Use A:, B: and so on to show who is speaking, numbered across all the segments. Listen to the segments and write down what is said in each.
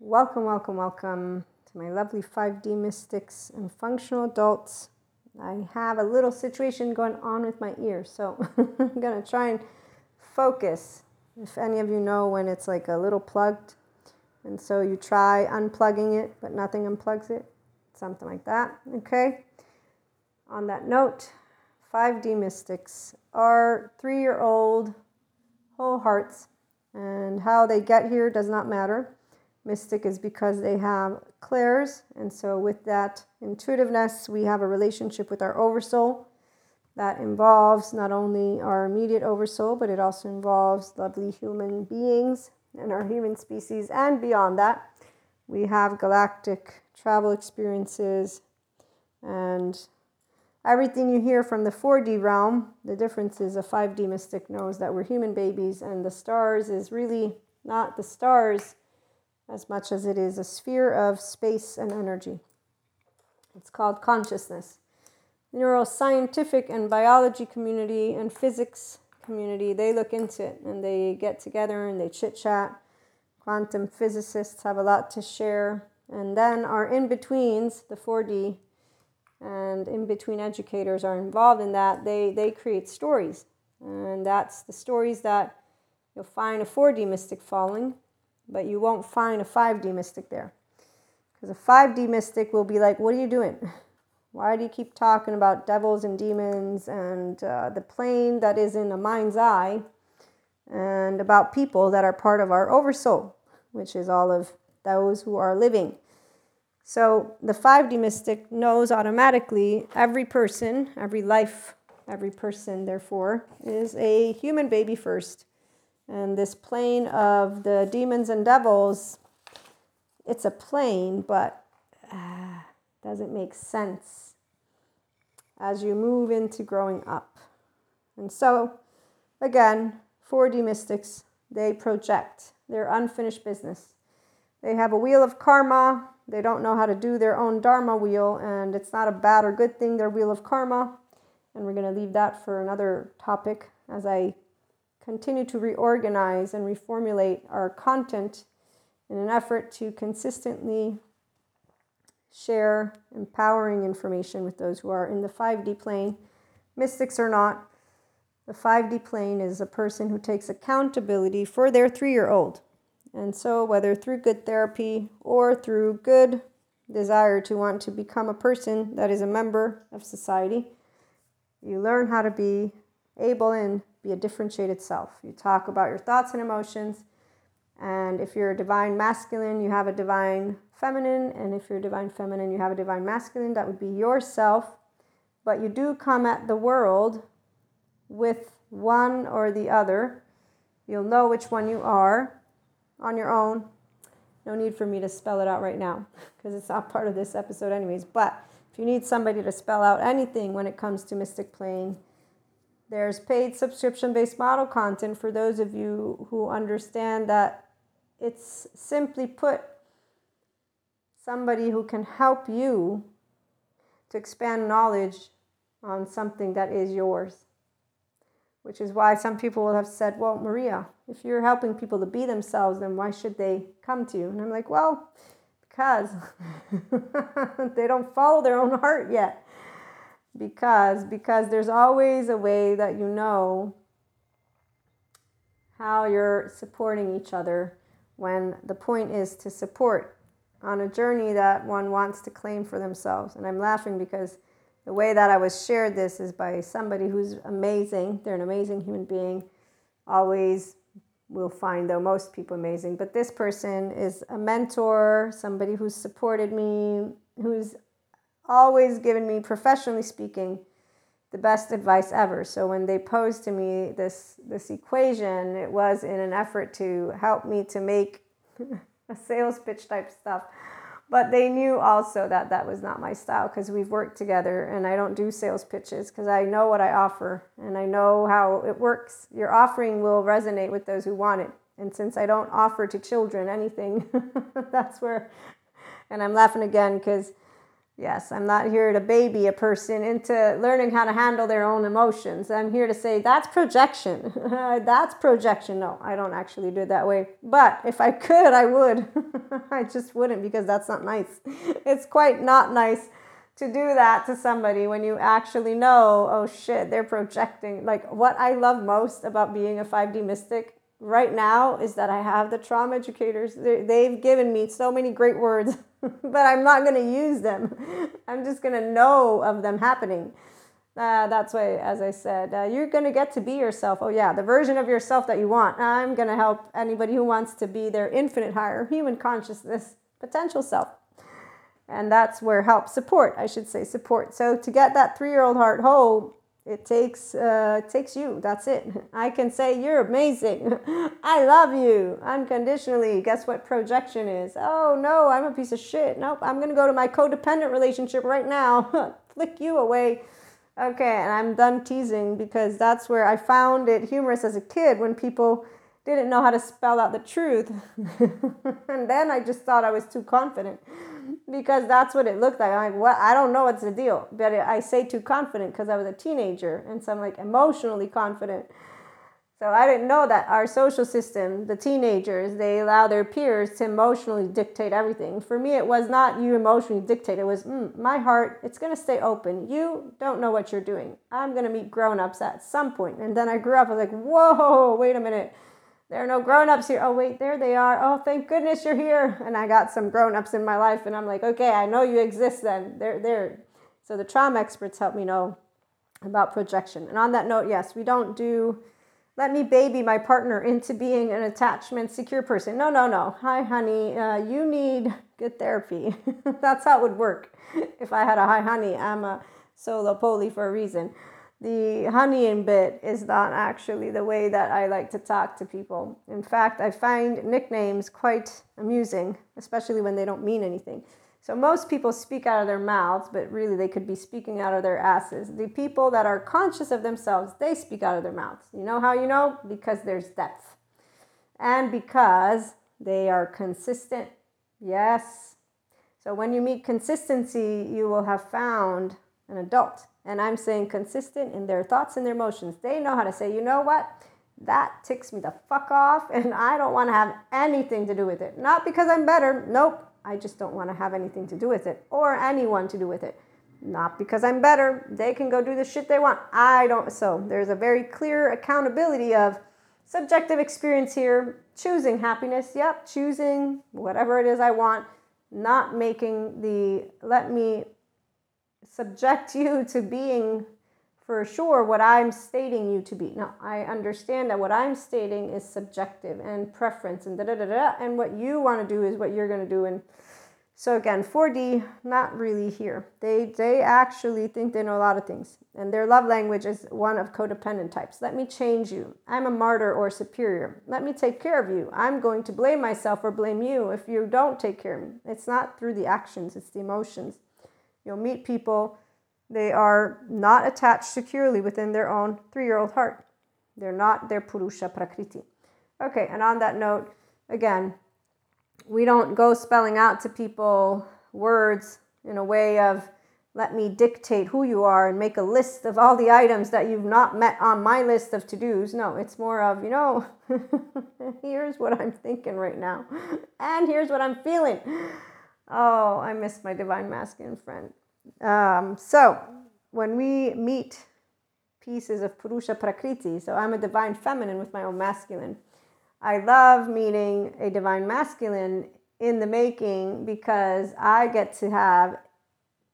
A: Welcome, welcome, welcome to my lovely 5D mystics and functional adults. I have a little situation going on with my ear, so I'm going to try and focus. If any of you know when it's like a little plugged, and so you try unplugging it, but nothing unplugs it, something like that, okay? On that note, 5D mystics are three year old whole hearts, and how they get here does not matter mystic is because they have clairs. And so, with that intuitiveness, we have a relationship with our oversoul that involves not only our immediate oversoul, but it also involves lovely human beings and our human species. And beyond that, we have galactic travel experiences and everything you hear from the 4D realm. The difference is a 5D mystic knows that we're human babies, and the stars is really not the stars as much as it is a sphere of space and energy. It's called consciousness. Neuroscientific and biology community and physics community, they look into it and they get together and they chit chat. Quantum physicists have a lot to share. And then our in betweens, the 4D, and in between educators are involved in that. They, they create stories. And that's the stories that you'll find a 4D mystic following but you won't find a 5D mystic there. Because a 5D mystic will be like, What are you doing? Why do you keep talking about devils and demons and uh, the plane that is in a mind's eye and about people that are part of our oversoul, which is all of those who are living? So the 5D mystic knows automatically every person, every life, every person, therefore, is a human baby first and this plane of the demons and devils, it's a plane, but uh, doesn't make sense as you move into growing up. And so, again, 4D mystics, they project their unfinished business. They have a wheel of karma. They don't know how to do their own dharma wheel, and it's not a bad or good thing, their wheel of karma. And we're going to leave that for another topic as I continue to reorganize and reformulate our content in an effort to consistently share empowering information with those who are in the 5D plane, mystics or not. The 5D plane is a person who takes accountability for their three year old. And so, whether through good therapy or through good desire to want to become a person that is a member of society, you learn how to be able and be a differentiated self. You talk about your thoughts and emotions. And if you're a divine masculine, you have a divine feminine. And if you're a divine feminine, you have a divine masculine. That would be yourself. But you do come at the world with one or the other. You'll know which one you are on your own. No need for me to spell it out right now because it's not part of this episode, anyways. But if you need somebody to spell out anything when it comes to mystic playing, there's paid subscription based model content for those of you who understand that it's simply put somebody who can help you to expand knowledge on something that is yours. Which is why some people will have said, Well, Maria, if you're helping people to be themselves, then why should they come to you? And I'm like, Well, because they don't follow their own heart yet because because there's always a way that you know how you're supporting each other when the point is to support on a journey that one wants to claim for themselves. And i'm laughing because the way that i was shared this is by somebody who's amazing. They're an amazing human being. Always will find though most people amazing. But this person is a mentor somebody who's supported me who's always given me, professionally speaking, the best advice ever. So when they posed to me this this equation, it was in an effort to help me to make a sales pitch type stuff. But they knew also that that was not my style because we've worked together and I don't do sales pitches because I know what I offer and I know how it works. Your offering will resonate with those who want it. And since I don't offer to children anything, that's where, and I'm laughing again because Yes, I'm not here to baby a person into learning how to handle their own emotions. I'm here to say that's projection. that's projection. No, I don't actually do it that way. But if I could, I would. I just wouldn't because that's not nice. It's quite not nice to do that to somebody when you actually know, oh shit, they're projecting. Like what I love most about being a 5D mystic right now is that I have the trauma educators. They've given me so many great words, but I'm not going to use them. I'm just going to know of them happening. Uh, that's why, as I said, uh, you're going to get to be yourself. Oh, yeah, the version of yourself that you want. I'm going to help anybody who wants to be their infinite higher human consciousness potential self. And that's where help, support, I should say, support. So to get that three year old heart whole, it takes uh, it takes you. That's it. I can say you're amazing. I love you unconditionally. Guess what projection is? Oh no, I'm a piece of shit. Nope, I'm gonna go to my codependent relationship right now. Flick you away. Okay, and I'm done teasing because that's where I found it humorous as a kid when people didn't know how to spell out the truth. and then I just thought I was too confident because that's what it looked like. I'm like, what? I don't know what's the deal. But I say too confident because I was a teenager. And so I'm like emotionally confident. So I didn't know that our social system, the teenagers, they allow their peers to emotionally dictate everything. For me, it was not you emotionally dictate. It was mm, my heart. It's going to stay open. You don't know what you're doing. I'm going to meet grown-ups at some point. And then I grew up. I was like, whoa, wait a minute there are no grown-ups here. Oh wait, there they are. Oh, thank goodness you're here. And I got some grown-ups in my life and I'm like, okay, I know you exist then. They're there. So the trauma experts help me know about projection. And on that note, yes, we don't do let me baby my partner into being an attachment secure person. No, no, no. Hi, honey. Uh, you need good therapy. That's how it would work. If I had a hi, honey, I'm a solo poly for a reason the honeying bit is not actually the way that I like to talk to people. In fact, I find nicknames quite amusing, especially when they don't mean anything. So most people speak out of their mouths, but really they could be speaking out of their asses. The people that are conscious of themselves, they speak out of their mouths. You know how you know? Because there's depth. And because they are consistent. Yes. So when you meet consistency, you will have found an adult and I'm saying consistent in their thoughts and their emotions. They know how to say, you know what? That ticks me the fuck off, and I don't want to have anything to do with it. Not because I'm better. Nope. I just don't want to have anything to do with it or anyone to do with it. Not because I'm better. They can go do the shit they want. I don't. So there's a very clear accountability of subjective experience here. Choosing happiness. Yep. Choosing whatever it is I want. Not making the let me subject you to being for sure what I'm stating you to be. Now, I understand that what I'm stating is subjective and preference and da da da da, and what you want to do is what you're going to do. And so again, 4D, not really here. They they actually think they know a lot of things, and their love language is one of codependent types. Let me change you. I'm a martyr or superior. Let me take care of you. I'm going to blame myself or blame you if you don't take care of me. It's not through the actions; it's the emotions. You'll meet people, they are not attached securely within their own three year old heart. They're not their Purusha Prakriti. Okay, and on that note, again, we don't go spelling out to people words in a way of let me dictate who you are and make a list of all the items that you've not met on my list of to dos. No, it's more of, you know, here's what I'm thinking right now, and here's what I'm feeling. Oh, I miss my divine masculine friend. Um, so, when we meet pieces of Purusha Prakriti, so I'm a divine feminine with my own masculine. I love meeting a divine masculine in the making because I get to have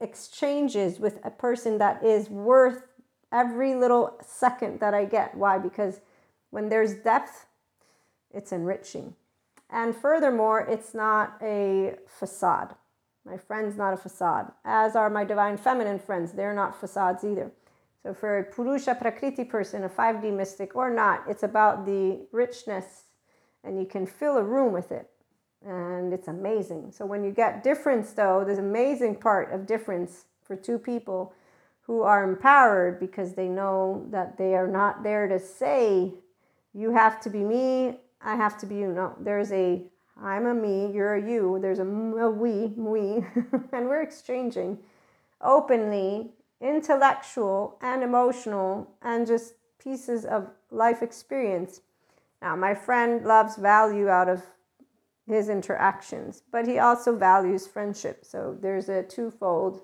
A: exchanges with a person that is worth every little second that I get. Why? Because when there's depth, it's enriching. And furthermore, it's not a facade. My friend's not a facade, as are my divine feminine friends. They're not facades either. So, for a Purusha Prakriti person, a 5D mystic or not, it's about the richness, and you can fill a room with it. And it's amazing. So, when you get difference, though, there's amazing part of difference for two people who are empowered because they know that they are not there to say, you have to be me, I have to be you. No, there's a I'm a me, you're a you, there's a, a we, we, and we're exchanging openly intellectual and emotional and just pieces of life experience. Now, my friend loves value out of his interactions, but he also values friendship. So there's a twofold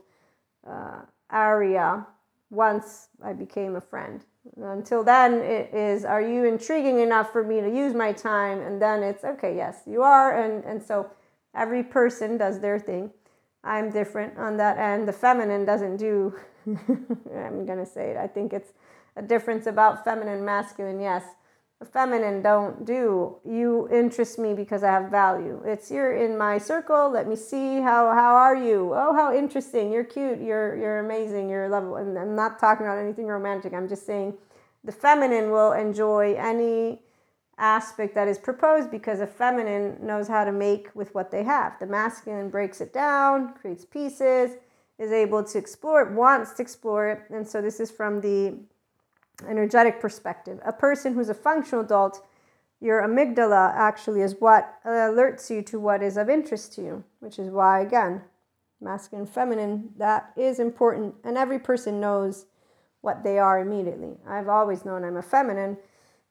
A: uh, area once I became a friend. Until then, it is are you intriguing enough for me to use my time? And then it's okay, yes, you are. And, and so every person does their thing. I'm different on that end. The feminine doesn't do, I'm going to say it. I think it's a difference about feminine, masculine, yes feminine don't do. You interest me because I have value. It's you're in my circle. Let me see how how are you? Oh, how interesting. You're cute. You're you're amazing. You're lovable. And I'm not talking about anything romantic. I'm just saying the feminine will enjoy any aspect that is proposed because a feminine knows how to make with what they have. The masculine breaks it down, creates pieces, is able to explore it, wants to explore it. And so this is from the energetic perspective. A person who's a functional adult, your amygdala actually is what alerts you to what is of interest to you, which is why, again, masculine feminine, that is important. And every person knows what they are immediately. I've always known I'm a feminine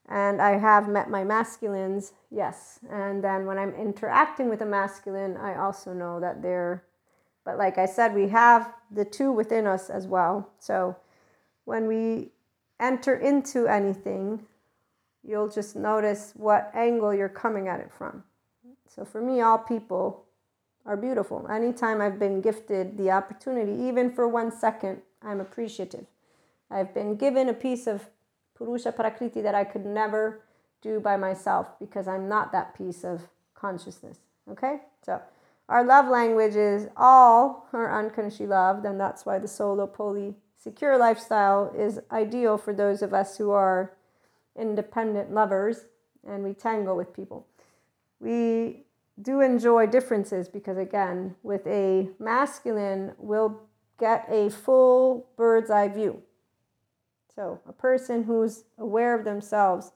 A: and I have met my masculines, yes. And then when I'm interacting with a masculine, I also know that they're, but like I said, we have the two within us as well. So when we enter into anything, you'll just notice what angle you're coming at it from. So for me, all people are beautiful. Anytime I've been gifted the opportunity, even for one second, I'm appreciative. I've been given a piece of Purusha Prakriti that I could never do by myself because I'm not that piece of consciousness. Okay? So our love language is all are unconditionally loved, and that's why the solo poly secure lifestyle is ideal for those of us who are independent lovers and we tangle with people. We do enjoy differences because, again, with a masculine, we'll get a full bird's eye view. So, a person who's aware of themselves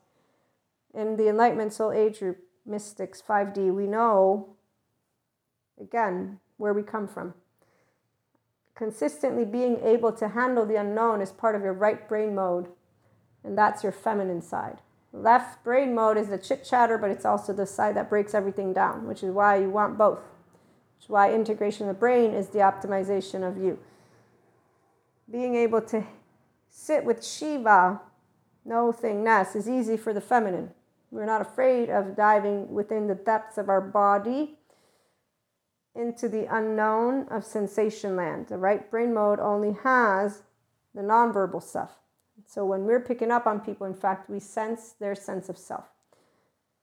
A: in the Enlightenment Soul Age group, Mystics 5D, we know, again, where we come from consistently being able to handle the unknown is part of your right brain mode, and that's your feminine side. Left brain mode is the chit chatter, but it's also the side that breaks everything down, which is why you want both. Which is why integration of the brain is the optimization of you. Being able to sit with Shiva, no thingness, is easy for the feminine. We're not afraid of diving within the depths of our body into the unknown of sensation land. The right brain mode only has the nonverbal stuff. So when we're picking up on people, in fact, we sense their sense of self.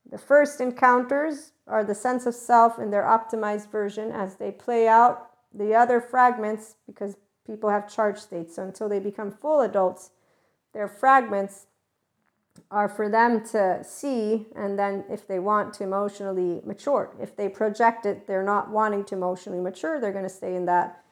A: The first encounters are the sense of self in their optimized version as they play out the other fragments because people have charge states. So until they become full adults, their fragments are for them to see and then if they want to emotionally mature. If they project it they're not wanting to emotionally mature they're going to stay in that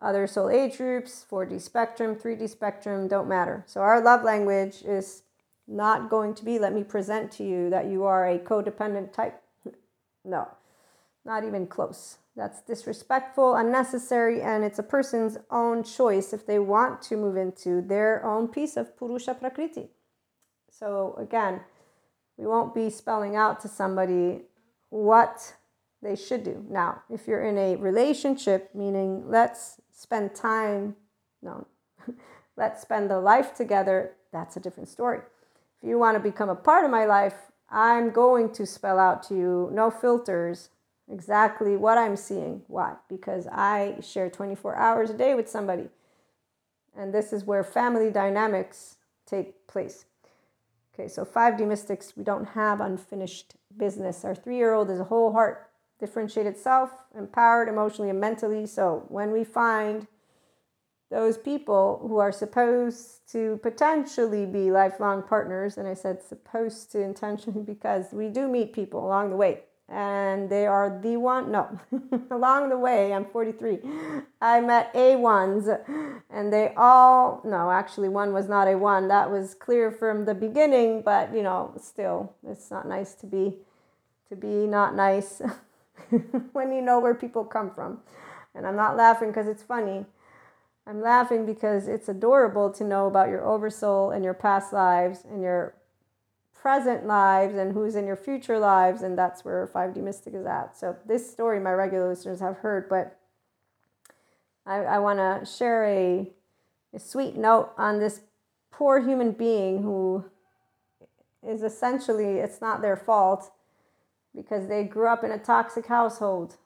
A: other soul age groups 4d spectrum 3d spectrum don't matter. So our love language is not going to be let me present to you that you are a codependent type. No not even close. That's disrespectful unnecessary and it's a person's own choice if they want to move into their own piece of purusha prakriti so again, we won't be spelling out to somebody what they should do. Now, if you're in a relationship, meaning let's spend time, no, let's spend the life together, that's a different story. If you want to become a part of my life, I'm going to spell out to you, no filters, exactly what I'm seeing. Why? Because I share 24 hours a day with somebody. And this is where family dynamics take place. Okay, so 5D mystics, we don't have unfinished business. Our three year old is a whole heart, differentiated self, empowered emotionally and mentally. So when we find those people who are supposed to potentially be lifelong partners, and I said supposed to intentionally because we do meet people along the way and they are the one no along the way i'm 43 i met a1s and they all no actually one was not a one. That was clear from the beginning but you know still it's not nice to be to be not nice when you know where people come from. And i'm not laughing because it's funny. I'm laughing because it's adorable to know about your oversoul and your past lives and your present lives and who's in your future lives. And that's where 5D Mystic is at. So, this story my regular listeners have heard, but I, I want to share a, a sweet note on this poor human being who is essentially, it's not their fault because they grew up in a toxic household,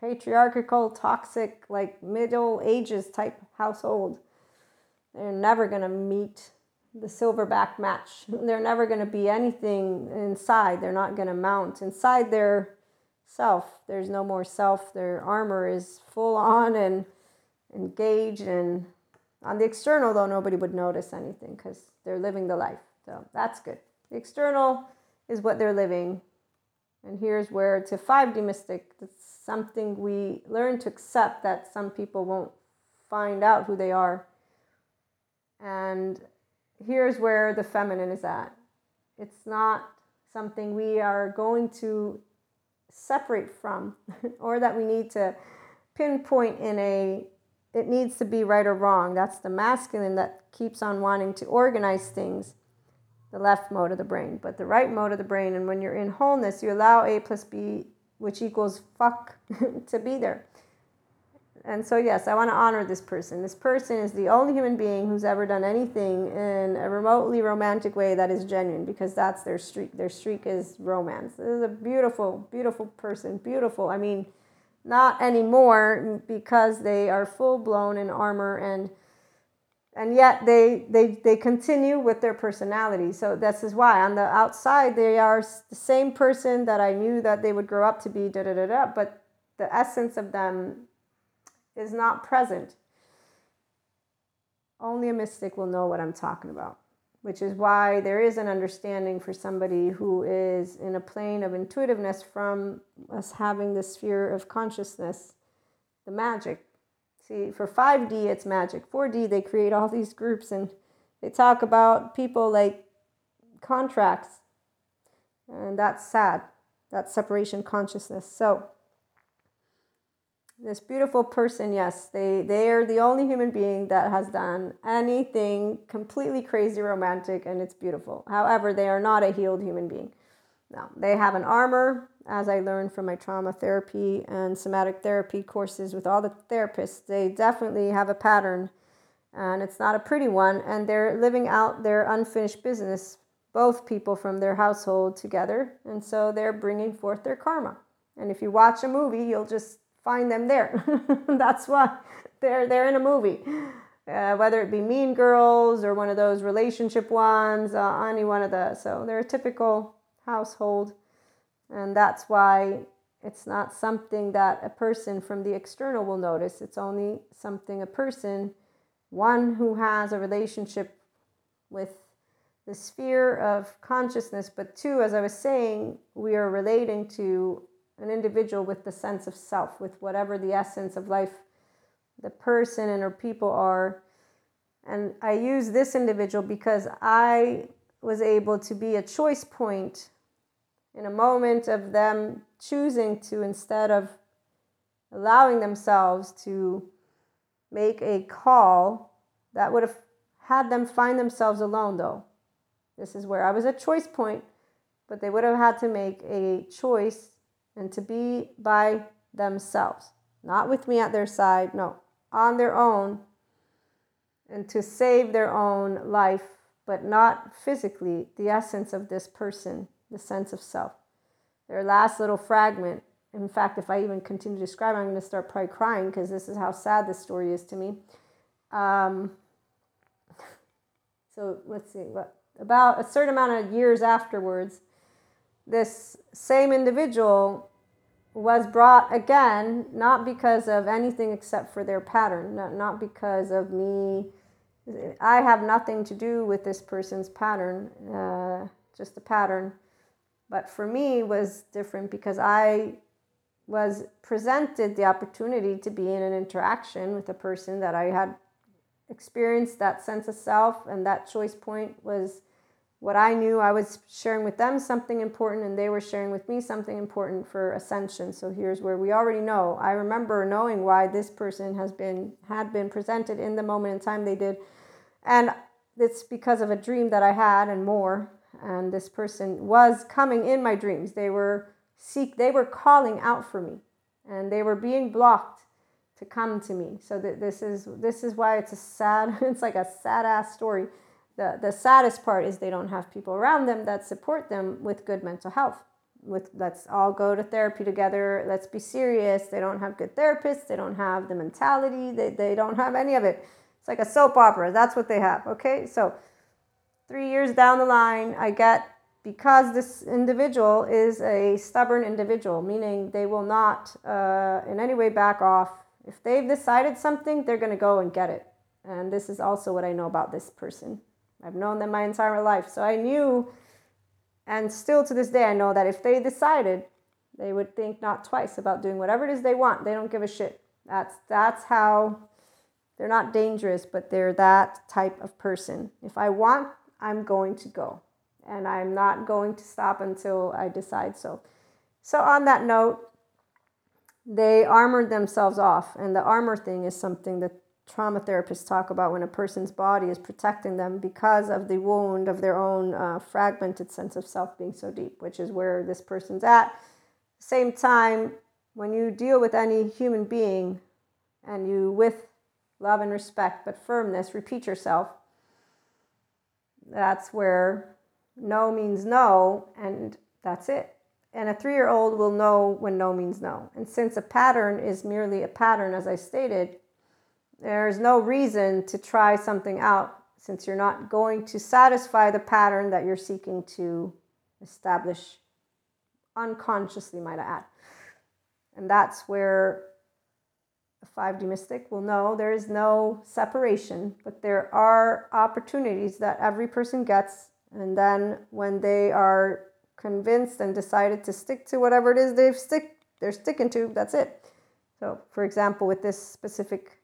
A: patriarchal, toxic, like Middle Ages type household. They're never going to meet the silverback match. They're never going to be anything inside. They're not going to mount inside their self. There's no more self. Their armor is full on and engaged. And on the external, though, nobody would notice anything because they're living the life. So that's good. The external is what they're living. And here's where to 5D mystic, it's something we learn to accept that some people won't find out who they are. And here's where the feminine is at. It's not something we are going to separate from or that we need to pinpoint in a it needs to be right or wrong. That's the masculine that keeps on wanting to organize things the left mode of the brain, but the right mode of the brain. And when you're in wholeness, you allow A plus B, which equals fuck, to be there. And so, yes, I want to honor this person. This person is the only human being who's ever done anything in a remotely romantic way that is genuine because that's their streak. Their streak is romance. This is a beautiful, beautiful person. Beautiful. I mean, not anymore because they are full blown in armor and and yet they they they continue with their personality so this is why on the outside they are the same person that i knew that they would grow up to be da da da da but the essence of them is not present only a mystic will know what i'm talking about which is why there is an understanding for somebody who is in a plane of intuitiveness from us having the sphere of consciousness the magic See, for 5D, it's magic. 4D, they create all these groups and they talk about people like contracts. And that's sad. That's separation consciousness. So, this beautiful person, yes, they, they are the only human being that has done anything completely crazy romantic and it's beautiful. However, they are not a healed human being. No, they have an armor, as I learned from my trauma therapy and somatic therapy courses with all the therapists, they definitely have a pattern and it's not a pretty one. And they're living out their unfinished business, both people from their household together. And so they're bringing forth their karma. And if you watch a movie, you'll just find them there. That's why they're, they're in a movie. Uh, whether it be Mean Girls or one of those relationship ones, uh, any one of those. So they're a typical household and that's why it's not something that a person from the external will notice. It's only something a person, one who has a relationship with the sphere of consciousness, but two, as I was saying, we are relating to an individual with the sense of self, with whatever the essence of life the person and her people are. And I use this individual because I was able to be a choice point in a moment of them choosing to, instead of allowing themselves to make a call that would have had them find themselves alone, though. This is where I was a choice point, but they would have had to make a choice and to be by themselves, not with me at their side, no, on their own, and to save their own life, but not physically, the essence of this person the sense of self. Their last little fragment. In fact, if I even continue to describe, I'm going to start probably crying because this is how sad this story is to me. Um, so let's see, what about a certain amount of years afterwards, this same individual was brought again, not because of anything except for their pattern, not, not because of me. I have nothing to do with this person's pattern, uh, just a pattern but for me was different because I was presented the opportunity to be in an interaction with a person that I had experienced that sense of self and that choice point was what I knew, I was sharing with them something important, and they were sharing with me something important for ascension. So here's where we already know. I remember knowing why this person has been had been presented in the moment in time they did, and it's because of a dream that I had and more. And this person was coming in my dreams. They were seek. They were calling out for me, and they were being blocked to come to me. So that this is this is why it's a sad. It's like a sad ass story the, the saddest part is they don't have people around them that support them with good mental health. With let's all go to therapy together let's be serious. They don't have good therapists they don't have the mentality they, they don't have any of it. It's like a soap opera that's what they have okay? So three years down the line i get because this individual is a stubborn individual meaning they will not uh, in any way back off. If they've decided something they're going to go and get it. And this is also what i know about this person I've known them my entire life. So I knew, and still to this day, I know that if they decided, they would think not twice about doing whatever it is they want. They don't give a shit. That's that's how they're not dangerous, but they're that type of person. If I want, I'm going to go. And I'm not going to stop until I decide so. So on that note, they armored themselves off. And the armor thing is something that trauma therapists talk about when a person's body is protecting them because of the wound of their own uh, fragmented sense of self being so deep, which is where this person's at. Same time, when you deal with any human being and you, with love and respect but firmness, repeat yourself, that's where no means no, and that's it. And a three year old will know when no means no. And since a pattern is merely a pattern, as I stated, there's no reason to try something out since you're not going to satisfy the pattern that you're seeking to establish unconsciously, might I add. And that's where a 5D mystic will know there is no separation, but there are opportunities that every person gets. And then when they are convinced and decided to stick to whatever it is they've stick they're sticking to, that's it. So, for example, with this specific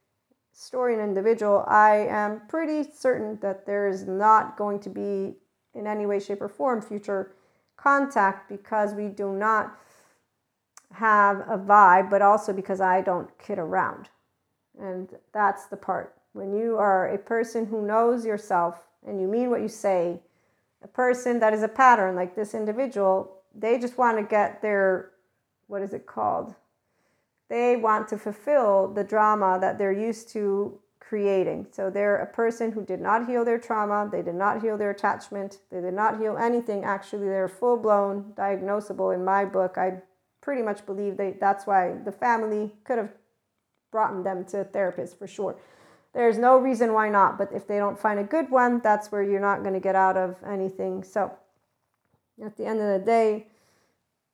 A: story and individual, I am pretty certain that there is not going to be, in any way, shape, or form, future contact because we do not have a vibe, but also because I don't kid around. And that's the part. When you are a person who knows yourself and you mean what you say, a person that is a pattern like this individual, they just want to get their, what is it called? They want to fulfill the drama that they're used to creating. So they're a person who did not heal their trauma, they did not heal their attachment, they did not heal anything. Actually, they're full blown diagnosable in my book. I pretty much believe they, that's why the family could have brought them to a therapist for sure. There's no reason why not, but if they don't find a good one, that's where you're not going to get out of anything. So at the end of the day,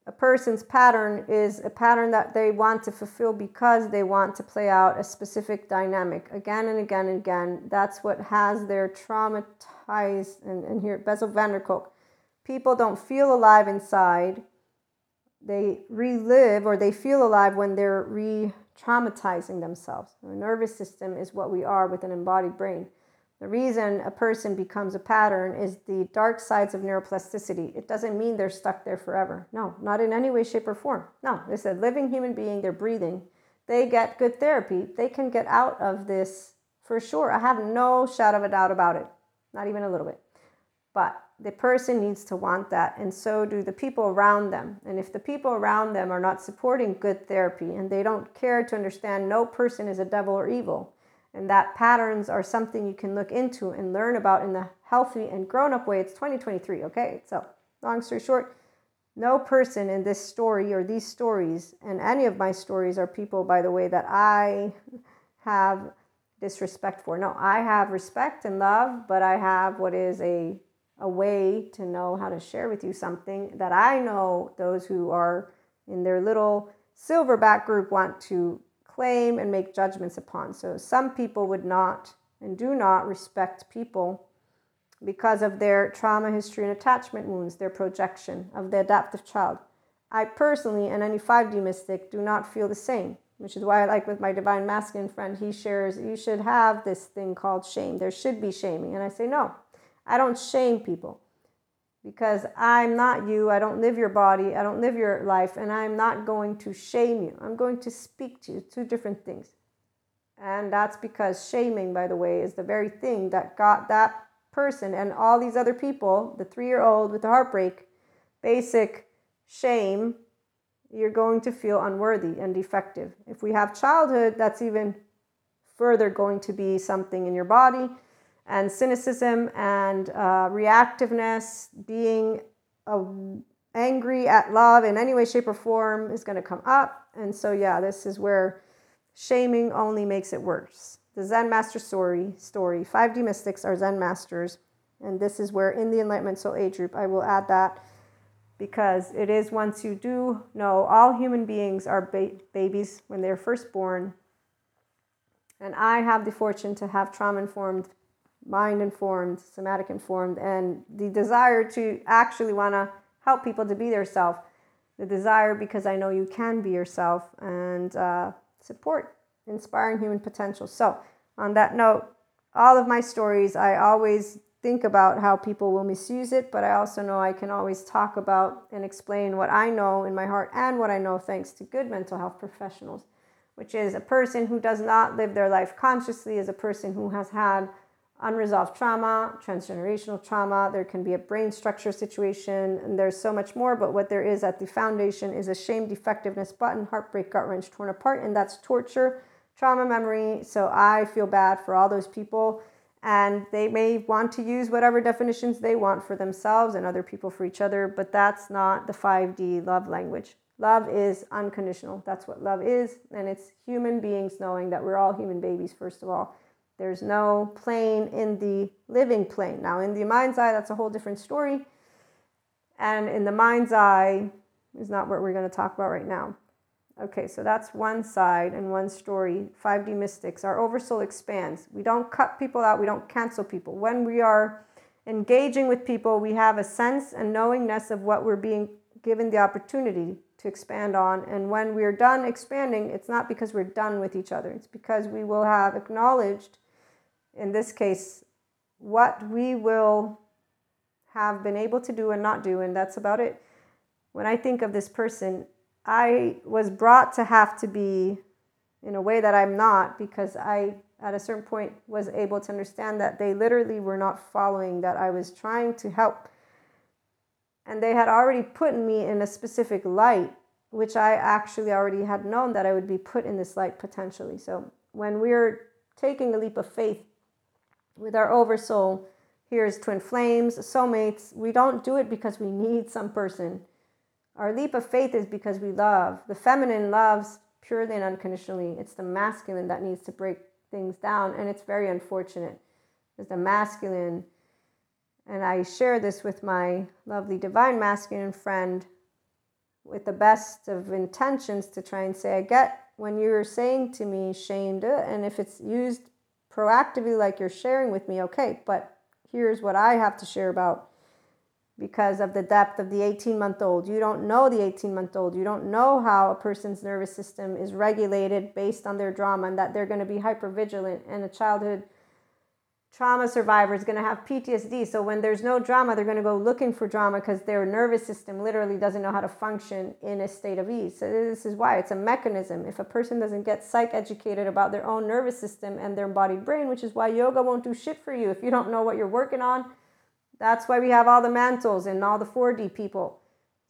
A: a person's pattern is a pattern that they want to fulfill because they want to play out a specific dynamic again and again and again. That's what has their traumatized, and, and here, Bessel van der Kolk. People don't feel alive inside. They relive or they feel alive when they're re traumatizing themselves. The nervous system is what we are with an embodied brain. The reason a person becomes a pattern is the dark sides of neuroplasticity. It doesn't mean they're stuck there forever. No, not in any way, shape, or form. No, it's a living human being, they're breathing. They get good therapy. They can get out of this for sure. I have no shadow of a doubt about it, not even a little bit. But the person needs to want that, and so do the people around them. And if the people around them are not supporting good therapy and they don't care to understand no person is a devil or evil, and that patterns are something you can look into and learn about in the healthy and grown up way. It's 2023, okay? So, long story short, no person in this story or these stories, and any of my stories are people, by the way, that I have disrespect for. No, I have respect and love, but I have what is a a way to know how to share with you something that I know those who are in their little silverback group want to claim and make judgments upon. So some people would not and do not respect people because of their trauma history and attachment wounds, their projection of the adaptive child. I personally, and any 5D mystic, do not feel the same, which is why I like with my divine masculine friend, he shares, you should have this thing called shame. There should be shaming. And I say, no, I don't shame people. Because I'm not you. I don't live your body. I don't live your life. And I'm not going to shame you. I'm going to speak to you. Two different things. And that's because shaming, by the way, is the very thing that got that person and all these other people, the three year old with the heartbreak, basic shame, you're going to feel unworthy and defective. If we have childhood, that's even further going to be something in your body and cynicism and uh, reactiveness, being angry at love in any way, shape, or form is going to come up. And so, yeah, this is where shaming only makes it worse. The Zen Master story, story 5D mystics are Zen masters. And this is where in the Enlightenment Soul Age group, I will add that because it is once you do know all human beings are ba- babies when they're first born. And I have the fortune to have trauma informed mind informed, somatic informed, and the desire to actually want to help people to be their self. The desire because I know you can be yourself and uh, support inspiring human potential. So, on that note, all of my stories, I always think about how people will misuse it, but I also know I can always talk about and explain what I know in my heart and what I know thanks to good mental health professionals, which is a person who does not live their life consciously, is a person who has had unresolved trauma, transgenerational trauma. There can be a brain structure situation, and there's so much more. But what there is at the foundation is a shame, defectiveness, button, heartbreak, gut wrench, torn apart, and that's torture, trauma memory. So I feel bad for all those people. And they may want to use whatever definitions they want for themselves and other people for each other, but that's not the 5D love language. Love is unconditional. That's what love is. And it's human beings knowing that we're all human babies, first of all there's no plane in the living plane. Now, in the mind's eye, that's a whole different story. And in the mind's eye is not what we're going to talk about right now. Okay, so that's one side and one story. 5D mystics, our oversoul expands. We don't cut people out, we don't cancel people. When we are engaging with people, we have a sense and knowingness of what we're being given the opportunity to expand on. And when we're done expanding, it's not because we're done with each other, it's because we will have acknowledged in this case, what we will have been able to do and not do, and that's about it. When I think of this person, I was brought to have to be in a way that I'm not because I, at a certain point, was able to understand that they literally were not following, that I was trying to help. And they had already put me in a specific light, which I actually already had known that I would be put in this light potentially. So when we're taking a leap of faith, with our oversoul. Here's twin flames, soulmates. We don't do it because we need some person. Our leap of faith is because we love. The feminine loves purely and unconditionally. It's the masculine that needs to break things down, and it's very unfortunate. Because the masculine, and I share this with my lovely divine masculine friend with the best of intentions to try and say, I get when you're saying to me, shamed, and if it's used proactively like you're sharing with me, okay, but here's what I have to share about because of the depth of the 18 month old. You don't know the 18 month old. You don't know how a person's nervous system is regulated based on their drama and that they're going to be hyper vigilant and a childhood trauma survivor is going to have PTSD. So when there's no drama, they're going to go looking for drama because their nervous system literally doesn't know how to function in a state of ease. So this is why it's a mechanism. If a person doesn't get psych educated about their own nervous system and their embodied brain, which is why yoga won't do shit for you if you don't know what you're working on. That's why we have all the mantles and all the 4D people.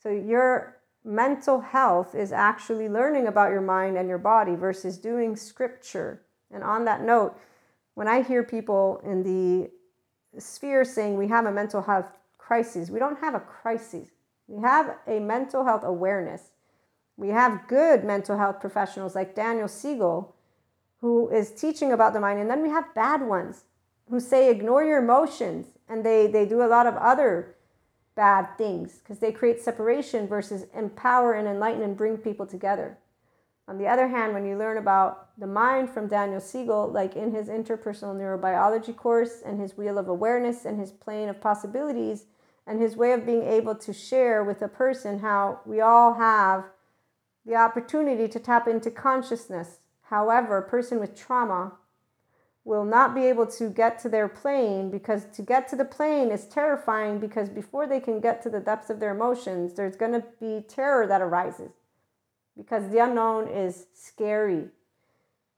A: So your mental health is actually learning about your mind and your body versus doing scripture. And on that note, when I hear people in the sphere saying we have a mental health crisis, we don't have a crisis. We have a mental health awareness. We have good mental health professionals like Daniel Siegel, who is teaching about the mind. And then we have bad ones who say ignore your emotions. And they, they do a lot of other bad things because they create separation versus empower and enlighten and bring people together. On the other hand, when you learn about the mind from Daniel Siegel, like in his interpersonal neurobiology course and his wheel of awareness and his plane of possibilities and his way of being able to share with a person how we all have the opportunity to tap into consciousness. However, a person with trauma will not be able to get to their plane because to get to the plane is terrifying because before they can get to the depths of their emotions, there's going to be terror that arises because the unknown is scary.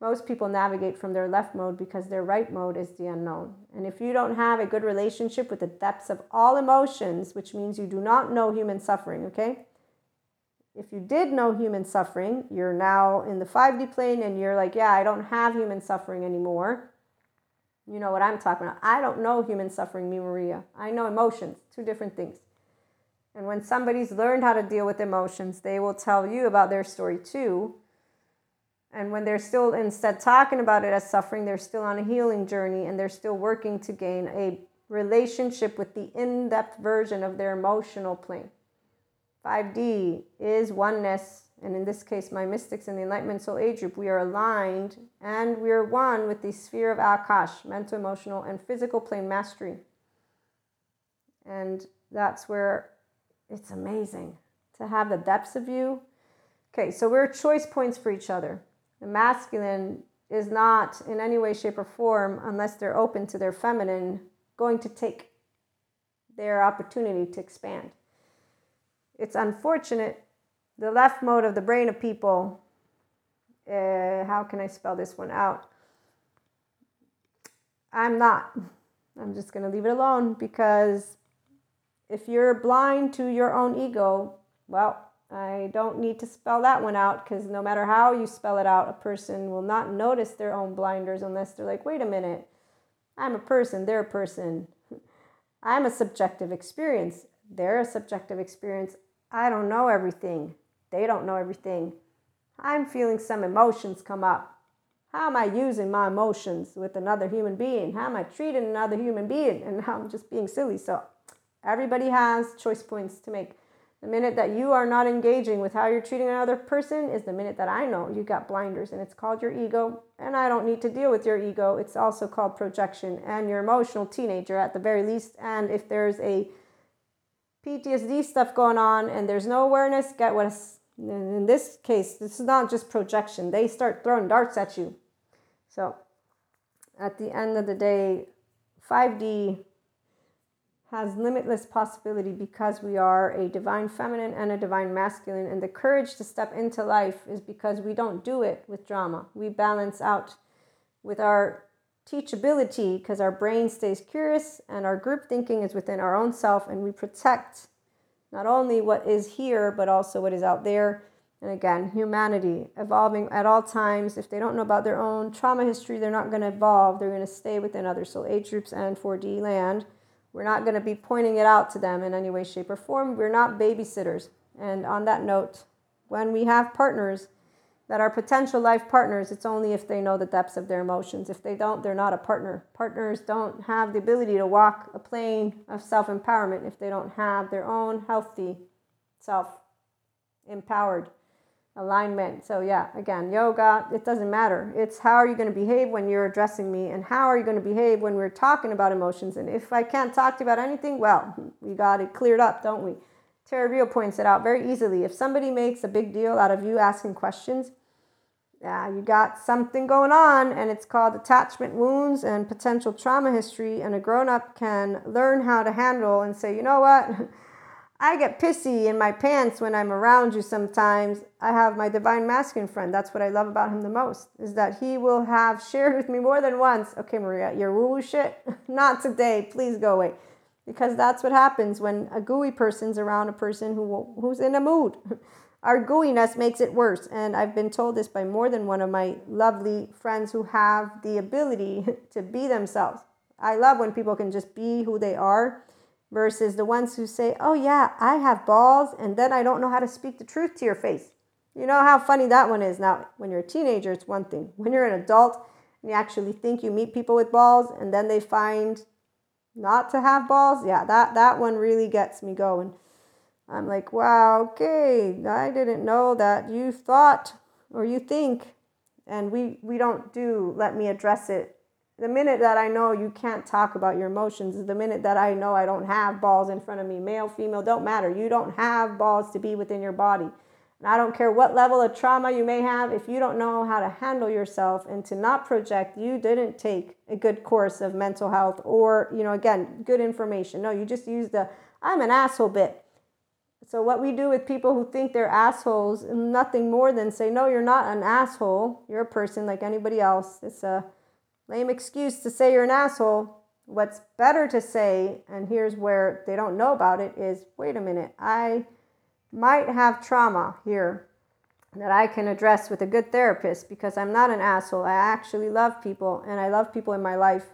A: Most people navigate from their left mode because their right mode is the unknown. And if you don't have a good relationship with the depths of all emotions, which means you do not know human suffering, okay? If you did know human suffering, you're now in the 5D plane and you're like, yeah, I don't have human suffering anymore you know what I'm talking about. I don't know human suffering, me, Maria. I know emotions, two different things. And when somebody's learned how to deal with emotions, they will tell you about their story too. And when they're still instead talking about it as suffering, they're still on a healing journey and they're still working to gain a relationship with the in depth version of their emotional plane. 5D is oneness and in this case, my mystics in the Enlightenment Soul Age group, we are aligned and we are one with the sphere of Akash, mental, emotional, and physical plane mastery. And that's where it's amazing to have the depths of you. Okay, so we're choice points for each other. The masculine is not in any way, shape, or form, unless they're open to their feminine, going to take their opportunity to expand. It's unfortunate the left mode of the brain of people, uh, how can I spell this one out? I'm not. I'm just going to leave it alone because if you're blind to your own ego, well, I don't need to spell that one out because no matter how you spell it out, a person will not notice their own blinders unless they're like, wait a minute, I'm a person, they're a person. I'm a subjective experience, they're a subjective experience. I don't know everything. They don't know everything. I'm feeling some emotions come up. How am I using my emotions with another human being? How am I treating another human being? And I'm just being silly. So everybody has choice points to make. The minute that you are not engaging with how you're treating another person is the minute that I know you got blinders and it's called your ego. And I don't need to deal with your ego. It's also called projection and your emotional teenager at the very least. And if there's a PTSD stuff going on and there's no awareness, get what in this case, this is not just projection. They start throwing darts at you. So at the end of the day, 5D has limitless possibility because we are a divine feminine and a divine masculine. And the courage to step into life is because we don't do it with drama. We balance out with our teachability because our brain stays curious and our group thinking is within our own self and we protect not only what is here, but also what is out there. And again, humanity evolving at all times. If they don't know about their own trauma history, they're not going to evolve. They're going to stay within other soul age groups and 4D land. We're not going to be pointing it out to them in any way, shape, or form. We're not babysitters. And on that note, when we have partners, that are potential life partners, it's only if they know the depths of their emotions. If they don't, they're not a partner. Partners don't have the ability to walk a plane of self empowerment if they don't have their own healthy, self empowered alignment. So, yeah, again, yoga, it doesn't matter. It's how are you going to behave when you're addressing me, and how are you going to behave when we're talking about emotions. And if I can't talk to you about anything, well, we got it cleared up, don't we? Tara Rio points it out very easily. If somebody makes a big deal out of you asking questions, yeah, you got something going on, and it's called attachment wounds and potential trauma history. And a grown up can learn how to handle and say, you know what? I get pissy in my pants when I'm around you sometimes. I have my divine masculine friend. That's what I love about him the most, is that he will have shared with me more than once. Okay, Maria, your woo woo shit? Not today. Please go away. Because that's what happens when a gooey person's around a person who, who's in a mood. Our gooiness makes it worse. And I've been told this by more than one of my lovely friends who have the ability to be themselves. I love when people can just be who they are versus the ones who say, Oh, yeah, I have balls, and then I don't know how to speak the truth to your face. You know how funny that one is. Now, when you're a teenager, it's one thing. When you're an adult and you actually think you meet people with balls and then they find not to have balls, yeah, that, that one really gets me going. I'm like, wow, okay, I didn't know that you thought or you think, and we, we don't do let me address it. The minute that I know you can't talk about your emotions, the minute that I know I don't have balls in front of me, male, female, don't matter. You don't have balls to be within your body. And I don't care what level of trauma you may have, if you don't know how to handle yourself and to not project, you didn't take a good course of mental health or, you know, again, good information. No, you just use the I'm an asshole bit. So, what we do with people who think they're assholes, nothing more than say, no, you're not an asshole. You're a person like anybody else. It's a lame excuse to say you're an asshole. What's better to say, and here's where they don't know about it, is wait a minute, I might have trauma here that I can address with a good therapist because I'm not an asshole. I actually love people and I love people in my life.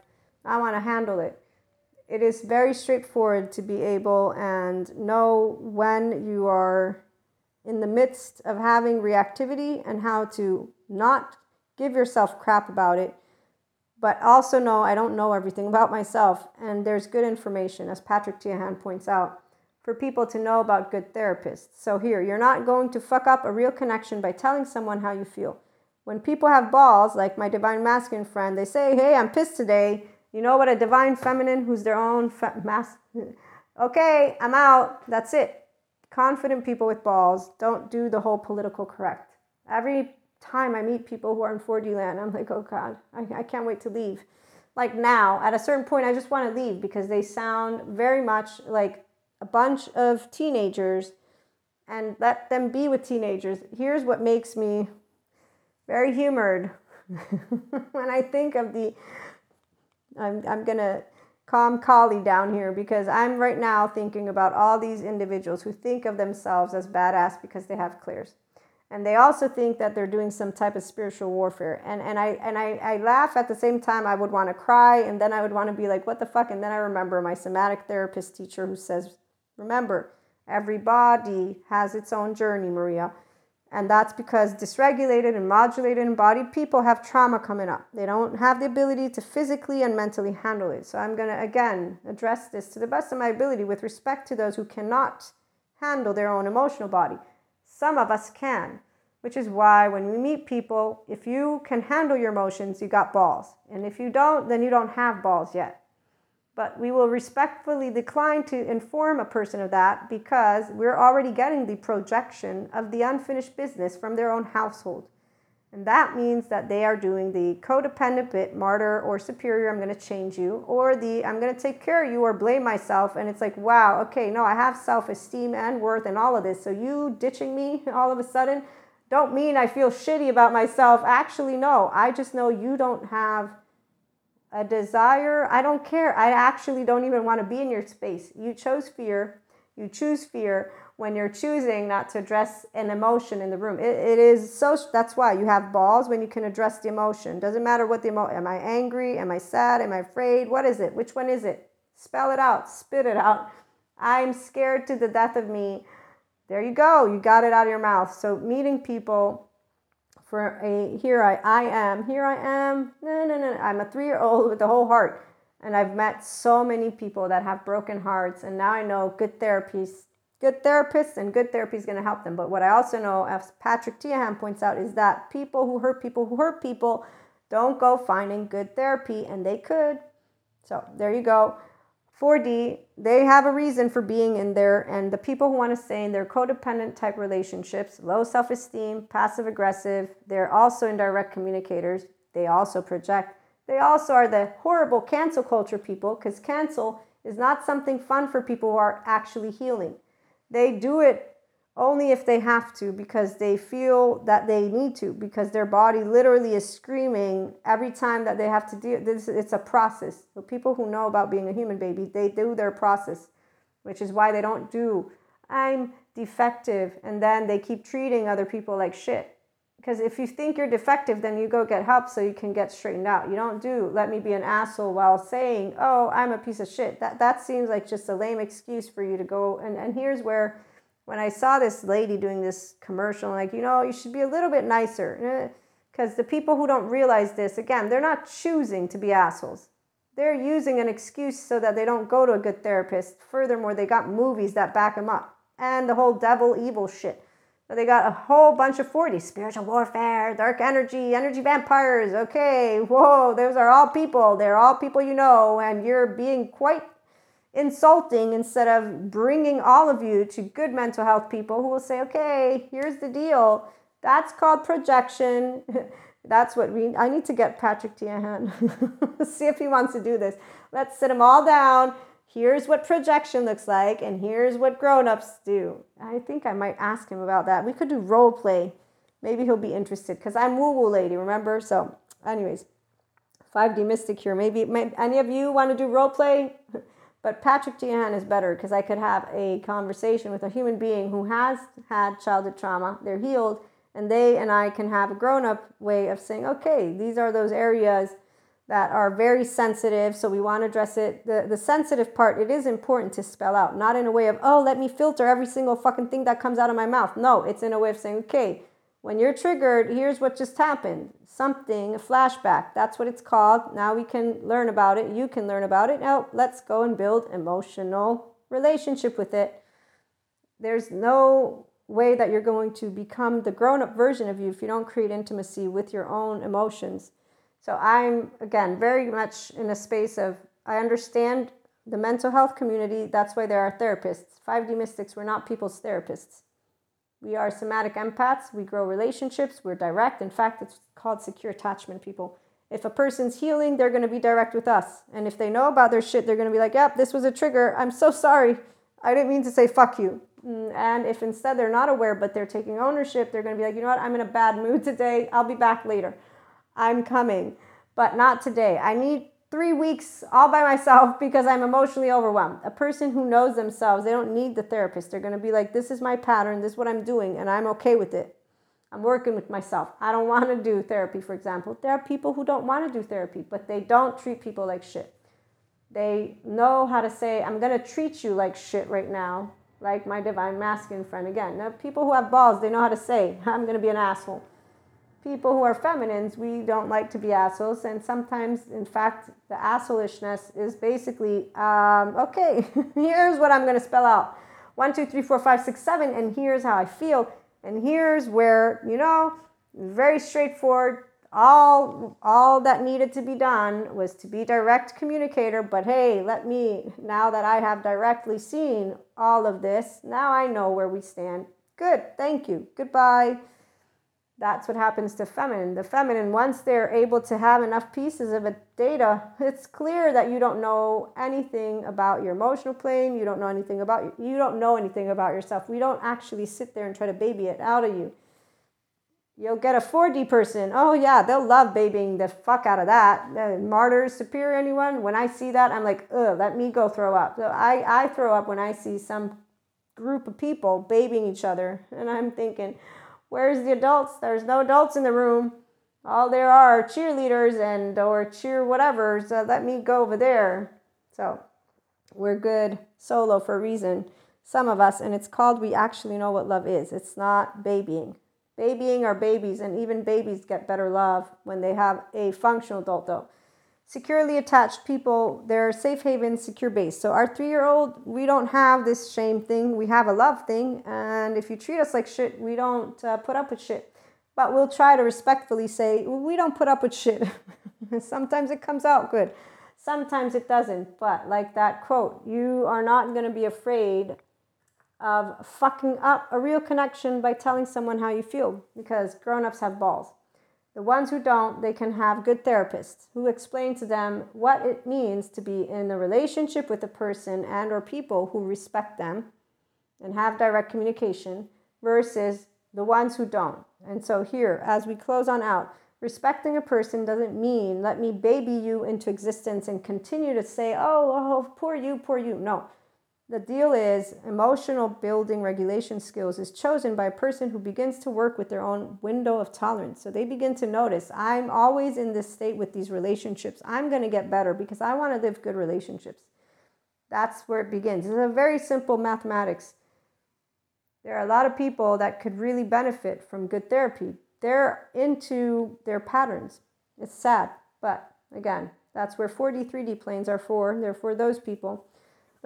A: I want to handle it. It is very straightforward to be able and know when you are in the midst of having reactivity and how to not give yourself crap about it, but also know I don't know everything about myself. And there's good information, as Patrick Teahan points out for people to know about good therapists. So, here, you're not going to fuck up a real connection by telling someone how you feel. When people have balls, like my divine masculine friend, they say, Hey, I'm pissed today. You know what a divine feminine who's their own fe- Okay, I'm out. That's it. Confident people with balls don't do the whole political correct. Every time I meet people who are in 4D land, I'm like, oh God, I, I can't wait to leave. Like now, at a certain point, I just want to leave because they sound very much like a bunch of teenagers and let them be with teenagers. Here's what makes me very humored when I think of the. I'm, I'm going to calm Kali down here because I'm right now thinking about all these individuals who think of themselves as badass because they have clairs. And they also think that they're doing some type of spiritual warfare. And, and, I, and I, I laugh at the same time. I would want to cry and then I would want to be like, what the fuck? And then I remember my somatic therapist teacher who says, Remember, every body has its own journey, Maria. And that's because dysregulated and modulated embodied people have trauma coming up. They don't have the ability to physically and mentally handle it. So I'm going to, again, address this to the best of my ability with respect to those who cannot handle their own emotional body. Some of us can, which is why when we meet people, if you can handle your emotions, you got balls. And if you don't, then you don't have balls yet but we will respectfully decline to inform a person of that because we're already getting the projection of the unfinished business from their own household. And that means that they are doing the codependent bit, martyr or superior, I'm going to change you, or the I'm going to take care of you or blame myself. And it's like, wow, okay, no, I have self esteem and worth and all of this. So you ditching me all of a sudden don't mean I feel shitty about myself. Actually, no, I just know you don't have a desire. I don't care. I actually don't even want to be in your space. You chose fear. You choose fear when you're choosing not to address an emotion in the room. it, it is so, that's why you have balls when you can address the emotion. Doesn't matter what the emotion, am I angry? Am I sad? Am I afraid? What is it? Which one is it? Spell it out, spit it out. I'm scared to the death of me. There you go. You got it out of your mouth. So meeting people for a here I, I am, here I am. No, no, no. I'm a three year old with a whole heart. And I've met so many people that have broken hearts. And now I know good therapies, good therapists, and good therapy is going to help them. But what I also know, as Patrick Teahan points out, is that people who hurt people who hurt people don't go finding good therapy, and they could. So there you go. 4D, they have a reason for being in there, and the people who want to stay in their codependent type relationships, low self esteem, passive aggressive, they're also indirect communicators. They also project. They also are the horrible cancel culture people because cancel is not something fun for people who are actually healing. They do it only if they have to because they feel that they need to because their body literally is screaming every time that they have to do this it's a process so people who know about being a human baby they do their process which is why they don't do i'm defective and then they keep treating other people like shit because if you think you're defective then you go get help so you can get straightened out you don't do let me be an asshole while saying oh i'm a piece of shit that that seems like just a lame excuse for you to go and and here's where when I saw this lady doing this commercial, like, you know, you should be a little bit nicer. Eh, because the people who don't realize this, again, they're not choosing to be assholes. They're using an excuse so that they don't go to a good therapist. Furthermore, they got movies that back them up and the whole devil evil shit. They got a whole bunch of 4D spiritual warfare, dark energy, energy vampires. Okay, whoa, those are all people. They're all people you know, and you're being quite insulting instead of bringing all of you to good mental health people who will say, okay, here's the deal. That's called projection. That's what we, I need to get Patrick Teahan, see if he wants to do this. Let's sit them all down. Here's what projection looks like, and here's what grown-ups do. I think I might ask him about that. We could do role play. Maybe he'll be interested because I'm woo-woo lady, remember? So, anyways, 5D Mystic here. Maybe, any of you want to do role play? But Patrick Teahan is better because I could have a conversation with a human being who has had childhood trauma. They're healed and they and I can have a grown up way of saying, okay, these are those areas that are very sensitive, so we want to address it. The, the sensitive part, it is important to spell out, not in a way of, oh, let me filter every single fucking thing that comes out of my mouth. No, it's in a way of saying, okay, when you're triggered, here's what just happened something, a flashback. That's what it's called. Now we can learn about it. You can learn about it. Now let's go and build emotional relationship with it. There's no way that you're going to become the grown up version of you if you don't create intimacy with your own emotions. So I'm, again, very much in a space of I understand the mental health community. That's why there are therapists. 5D mystics, we're not people's therapists. We are somatic empaths. We grow relationships. We're direct. In fact, it's called secure attachment, people. If a person's healing, they're going to be direct with us. And if they know about their shit, they're going to be like, yep, this was a trigger. I'm so sorry. I didn't mean to say fuck you. Mm, and if instead they're not aware, but they're taking ownership, they're going to be like, you know what? I'm in a bad mood today. I'll be back later. I'm coming, but not today. I need three weeks all by myself because I'm emotionally overwhelmed. A person who knows themselves, they don't need the therapist. They're going to be like, this is my pattern. This is what I'm doing, and I'm okay with it. I'm working with myself. I don't want to do therapy, for example. There are people who don't want to do therapy, but they don't treat people like shit. They know how to say, I'm going to treat you like shit right now like my divine masculine friend again. Now, people who have balls, they know how to say, I'm going to be an asshole. People who are feminines, we don't like to be assholes. And sometimes, in fact, the assholishness is basically, um, okay, here's what I'm going to spell out. One, two, three, four, five, six, seven, and here's how I feel. And here's where, you know, very straightforward, all all that needed to be done was to be direct communicator. But hey let me now that i have directly seen all of this now i know where we stand. Good. Thank you. Goodbye that's what happens to feminine the feminine once they're able to have enough pieces of data it's clear that you don't know anything about your emotional plane you don't know anything about you don't know anything about yourself we don't actually sit there and try to baby it out of you You'll get a 4D person. Oh, yeah, they'll love babying the fuck out of that. The martyrs, superior, anyone. When I see that, I'm like, ugh, let me go throw up. So I, I throw up when I see some group of people babying each other. And I'm thinking, where's the adults? There's no adults in the room. All there are cheerleaders and or cheer whatever. So let me go over there. So we're good solo for a reason. Some of us, and it's called We Actually Know What Love Is. It's not babying. Babying are babies, and even babies get better love when they have a functional adult, though. Securely attached people, they're safe haven, secure base. So, our three year old, we don't have this shame thing. We have a love thing. And if you treat us like shit, we don't uh, put up with shit. But we'll try to respectfully say, we don't put up with shit. Sometimes it comes out good, sometimes it doesn't. But, like that quote, you are not going to be afraid of fucking up a real connection by telling someone how you feel because grown-ups have balls. The ones who don't, they can have good therapists who explain to them what it means to be in a relationship with a person and or people who respect them and have direct communication versus the ones who don't. And so here, as we close on out, respecting a person doesn't mean let me baby you into existence and continue to say, "Oh, oh, poor you, poor you." No. The deal is emotional building regulation skills is chosen by a person who begins to work with their own window of tolerance. So they begin to notice I'm always in this state with these relationships. I'm going to get better because I want to live good relationships. That's where it begins. It's a very simple mathematics. There are a lot of people that could really benefit from good therapy. They're into their patterns. It's sad, but again, that's where 4D, 3D planes are for. They're for those people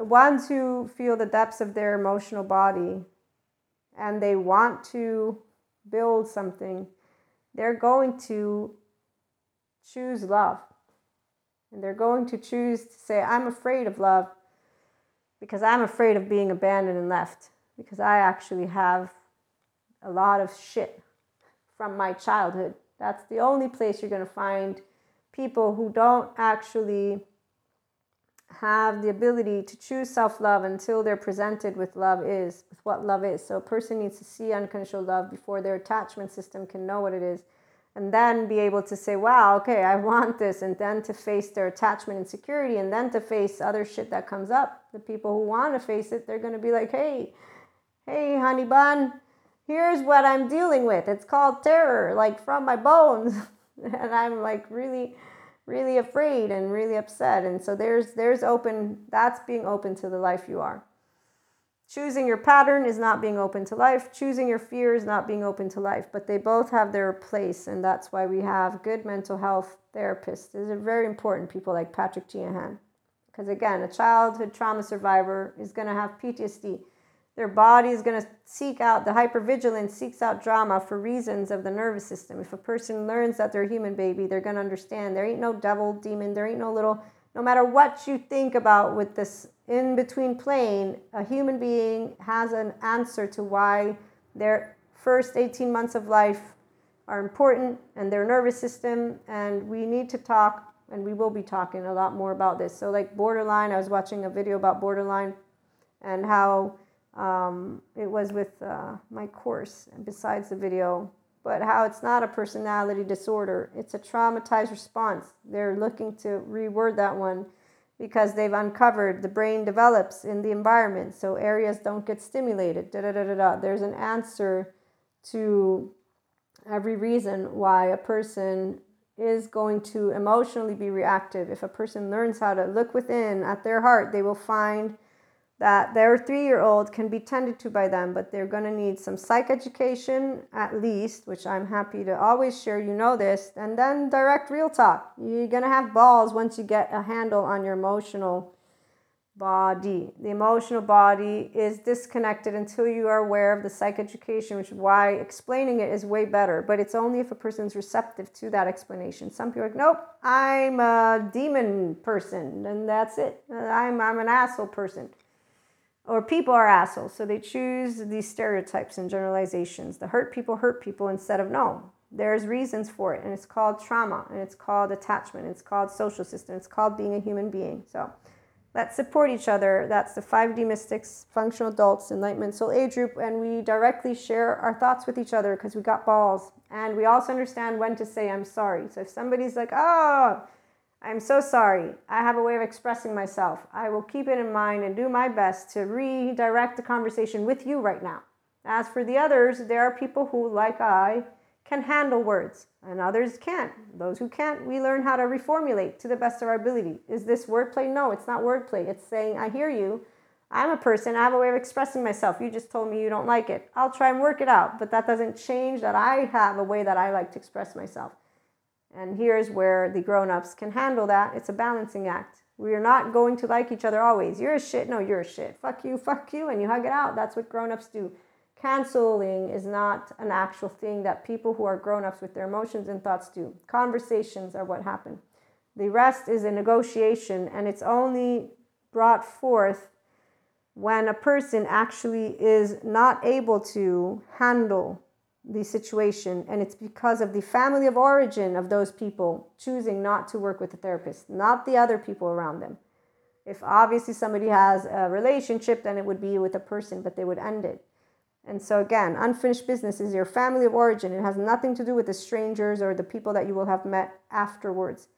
A: the ones who feel the depths of their emotional body and they want to build something, they're going to choose love. And they're going to choose to say, I'm afraid of love. because I'm afraid of being abandoned and left because I actually have a lot of shit from my childhood. That's the only place you're going to find people who don't actually have the ability to choose self love until they're presented with love is, with what love is. So a person needs to see unconditional love before their attachment system can know what it is. And then be able to say, wow, okay, I want this. And then to face their attachment and security, and then to face other shit that comes up. The people who want to face it, they're going to be like, hey, hey, honey bun, here's what I'm dealing with. It's called terror, like from my bones. and I'm like really really afraid and really upset. And so there's there's open that's being open to the life you are. Choosing your pattern is not being open to life. Choosing your fear is not being open to life but they both have their place and that's why we have good mental health therapists. These are very important people like patrick Teahan because again a childhood trauma survivor is going to have ptsd their body is going to seek out the hypervigilance seeks out drama for reasons of the nervous system. If a person learns that they're a human baby, they're going to understand there ain't no devil, demon, there ain't no little, no matter what you think about with this in between plane, a human being has an answer to why their first 18 months of life are important and their nervous system. And we need to talk, and we will be talking a lot more about this. So, like borderline, I was watching a video about borderline and how um, it was with uh, my course, besides the video, but how it's not a personality disorder, it's a traumatized response. They're looking to reword that one because they've uncovered the brain develops in the environment, so areas don't get stimulated. Da, da, da, da, da. There's an answer to every reason why a person is going to emotionally be reactive. If a person learns how to look within at their heart, they will find that their three year old can be tended to by them, but they're going to need some psych education at least, which I'm happy to always share. You know this. And then direct real talk. You're going to have balls once you get a handle on your emotional body. The emotional body is disconnected until you are aware of the psych education, which is why explaining it is way better. But it's only if a person's receptive to that explanation. Some people are like, nope, I'm a demon person, and that's it. I'm, I'm an asshole person or people are assholes. So they choose these stereotypes and generalizations. The hurt people hurt people instead of no. There's reasons for it, and it's called trauma, and it's called attachment, it's called social system, it's called being a human being. So let's support each other. That's the 5D Mystics, Functional Adults, Enlightenment Soul Age Group, and we directly share our thoughts with each other because we got balls. And we also understand when to say, I'm sorry. So if somebody's like, oh, I'm so sorry. I have a way of expressing myself. I will keep it in mind and do my best to redirect the conversation with you right now. As for the others, there are people who, like I, can handle words and others can't. Those who can't, we learn how to reformulate to the best of our ability. Is this wordplay? No, it's not wordplay. It's saying, I hear you. I'm a person. I have a way of expressing myself. You just told me you don't like it. I'll try and work it out, but that doesn't change that I have a way that I like to express myself. And here's where the grown ups can handle that. It's a balancing act. We are not going to like each other always. You're a shit. No, you're a shit. Fuck you, fuck you. And you hug it out. That's what grown ups do. Canceling is not an actual thing that people who are grown ups with their emotions and thoughts do. Conversations are what happen. The rest is a negotiation, and it's only brought forth when a person actually is not able to handle the situation and it's because of the family of origin of those people choosing not to work with the therapist not the other people around them. If obviously somebody has a relationship then it would be with a person but they would end it. And so again unfinished business is your family of origin. It has nothing to do with the strangers or the people that you will have met afterwards.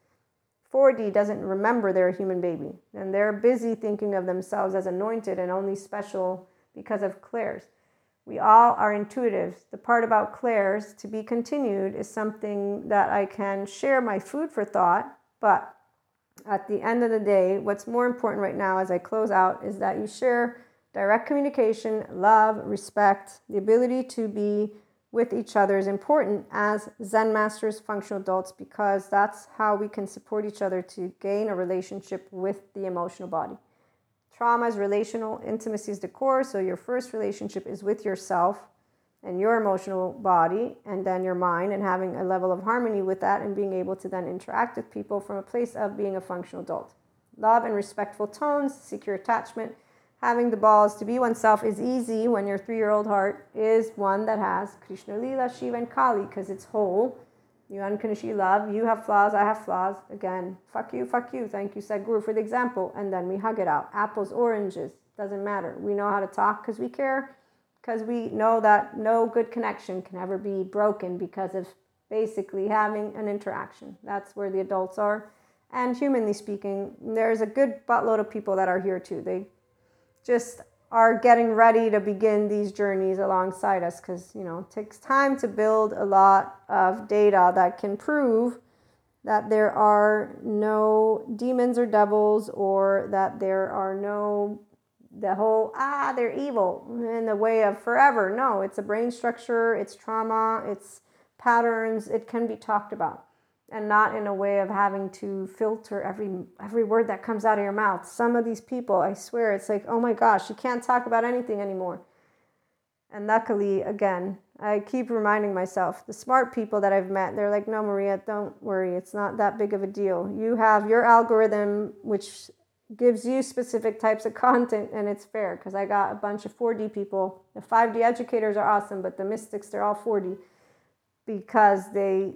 A: 4d doesn't remember they're a human baby and they're busy thinking of themselves as anointed and only special because of clairs we all are intuitive. The part about clairs to be continued is something that I can share my food for thought, but at the end of the day, what's more important right now as I close out is that you share direct communication, love, respect, the ability to be with each other is important as Zen masters, functional adults, because that's how we can support each other to gain a relationship with the emotional body. Trauma is relational, intimacy is the core. So your first relationship is with yourself and your emotional body, and then your mind, and having a level of harmony with that, and being able to then interact with people from a place of being a functional adult. Love and respectful tones, secure attachment, having the balls to be oneself is easy when your three year old heart is one that has Krishna Leela, Shiva, and Kali because it's whole. You unconditionally love. You have flaws. I have flaws. Again, fuck you, fuck you. Thank you, Sadhguru, for the example. And then we hug it out. Apples, oranges, doesn't matter. We know how to talk because we care, because we know that no good connection can ever be broken because of basically having an interaction. That's where the adults are. And humanly speaking, there's a good buttload of people that are here too. They just are getting ready to begin these journeys alongside us because you know it takes time to build a lot of data that can prove that there are no demons or devils or that there are no the whole ah they're evil in the way of forever. No it's a brain structure it's trauma it's patterns it can be talked about and not in a way of having to filter every every word that comes out of your mouth. Some of these people, I swear, it's like, oh my gosh, you can't talk about anything anymore. And luckily, again, I keep reminding myself, the smart people that I've met, they're like, no, Maria, don't worry, it's not that big of a deal. You have your algorithm, which gives you specific types of content, and it's fair because I got a bunch of 4D people. The 5D educators are awesome, but the mystics, they're all 4D because they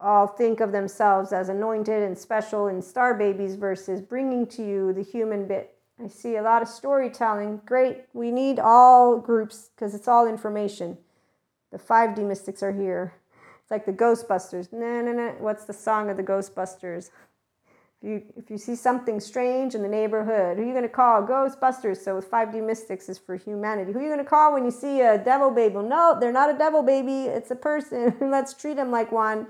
A: all think of themselves as anointed and special and star babies versus bringing to you the human bit. I see a lot of storytelling. Great. We need all groups because it's all information. The 5D mystics are here. It's like the Ghostbusters. No, no, no. What's the song of the Ghostbusters? If you, if you see something strange in the neighborhood, who are you going to call? Ghostbusters. So 5D mystics is for humanity. Who are you going to call when you see a devil baby? No, they're not a devil baby. It's a person. Let's treat them like one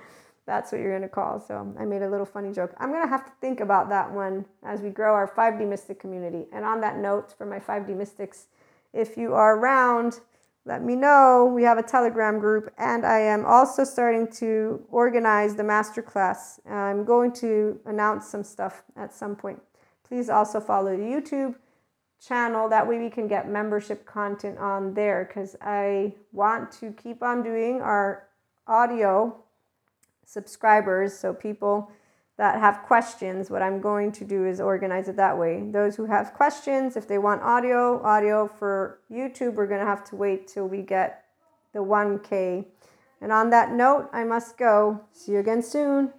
A: that's what you're going to call. So I made a little funny joke. I'm going to have to think about that one as we grow our 5D Mystic community. And on that note, for my 5D Mystics, if you are around, let me know. We have a Telegram group, and I am also starting to organize the masterclass. I'm going to announce some stuff at some point. Please also follow the YouTube channel. That way, we can get membership content on there because I want to keep on doing our audio subscribers, so people that have questions, what I'm going to do is organize it that way. Those who have questions, if they want audio, audio for YouTube, we're going to have to wait till we get the 1K. And on that note, I must go. See you again soon.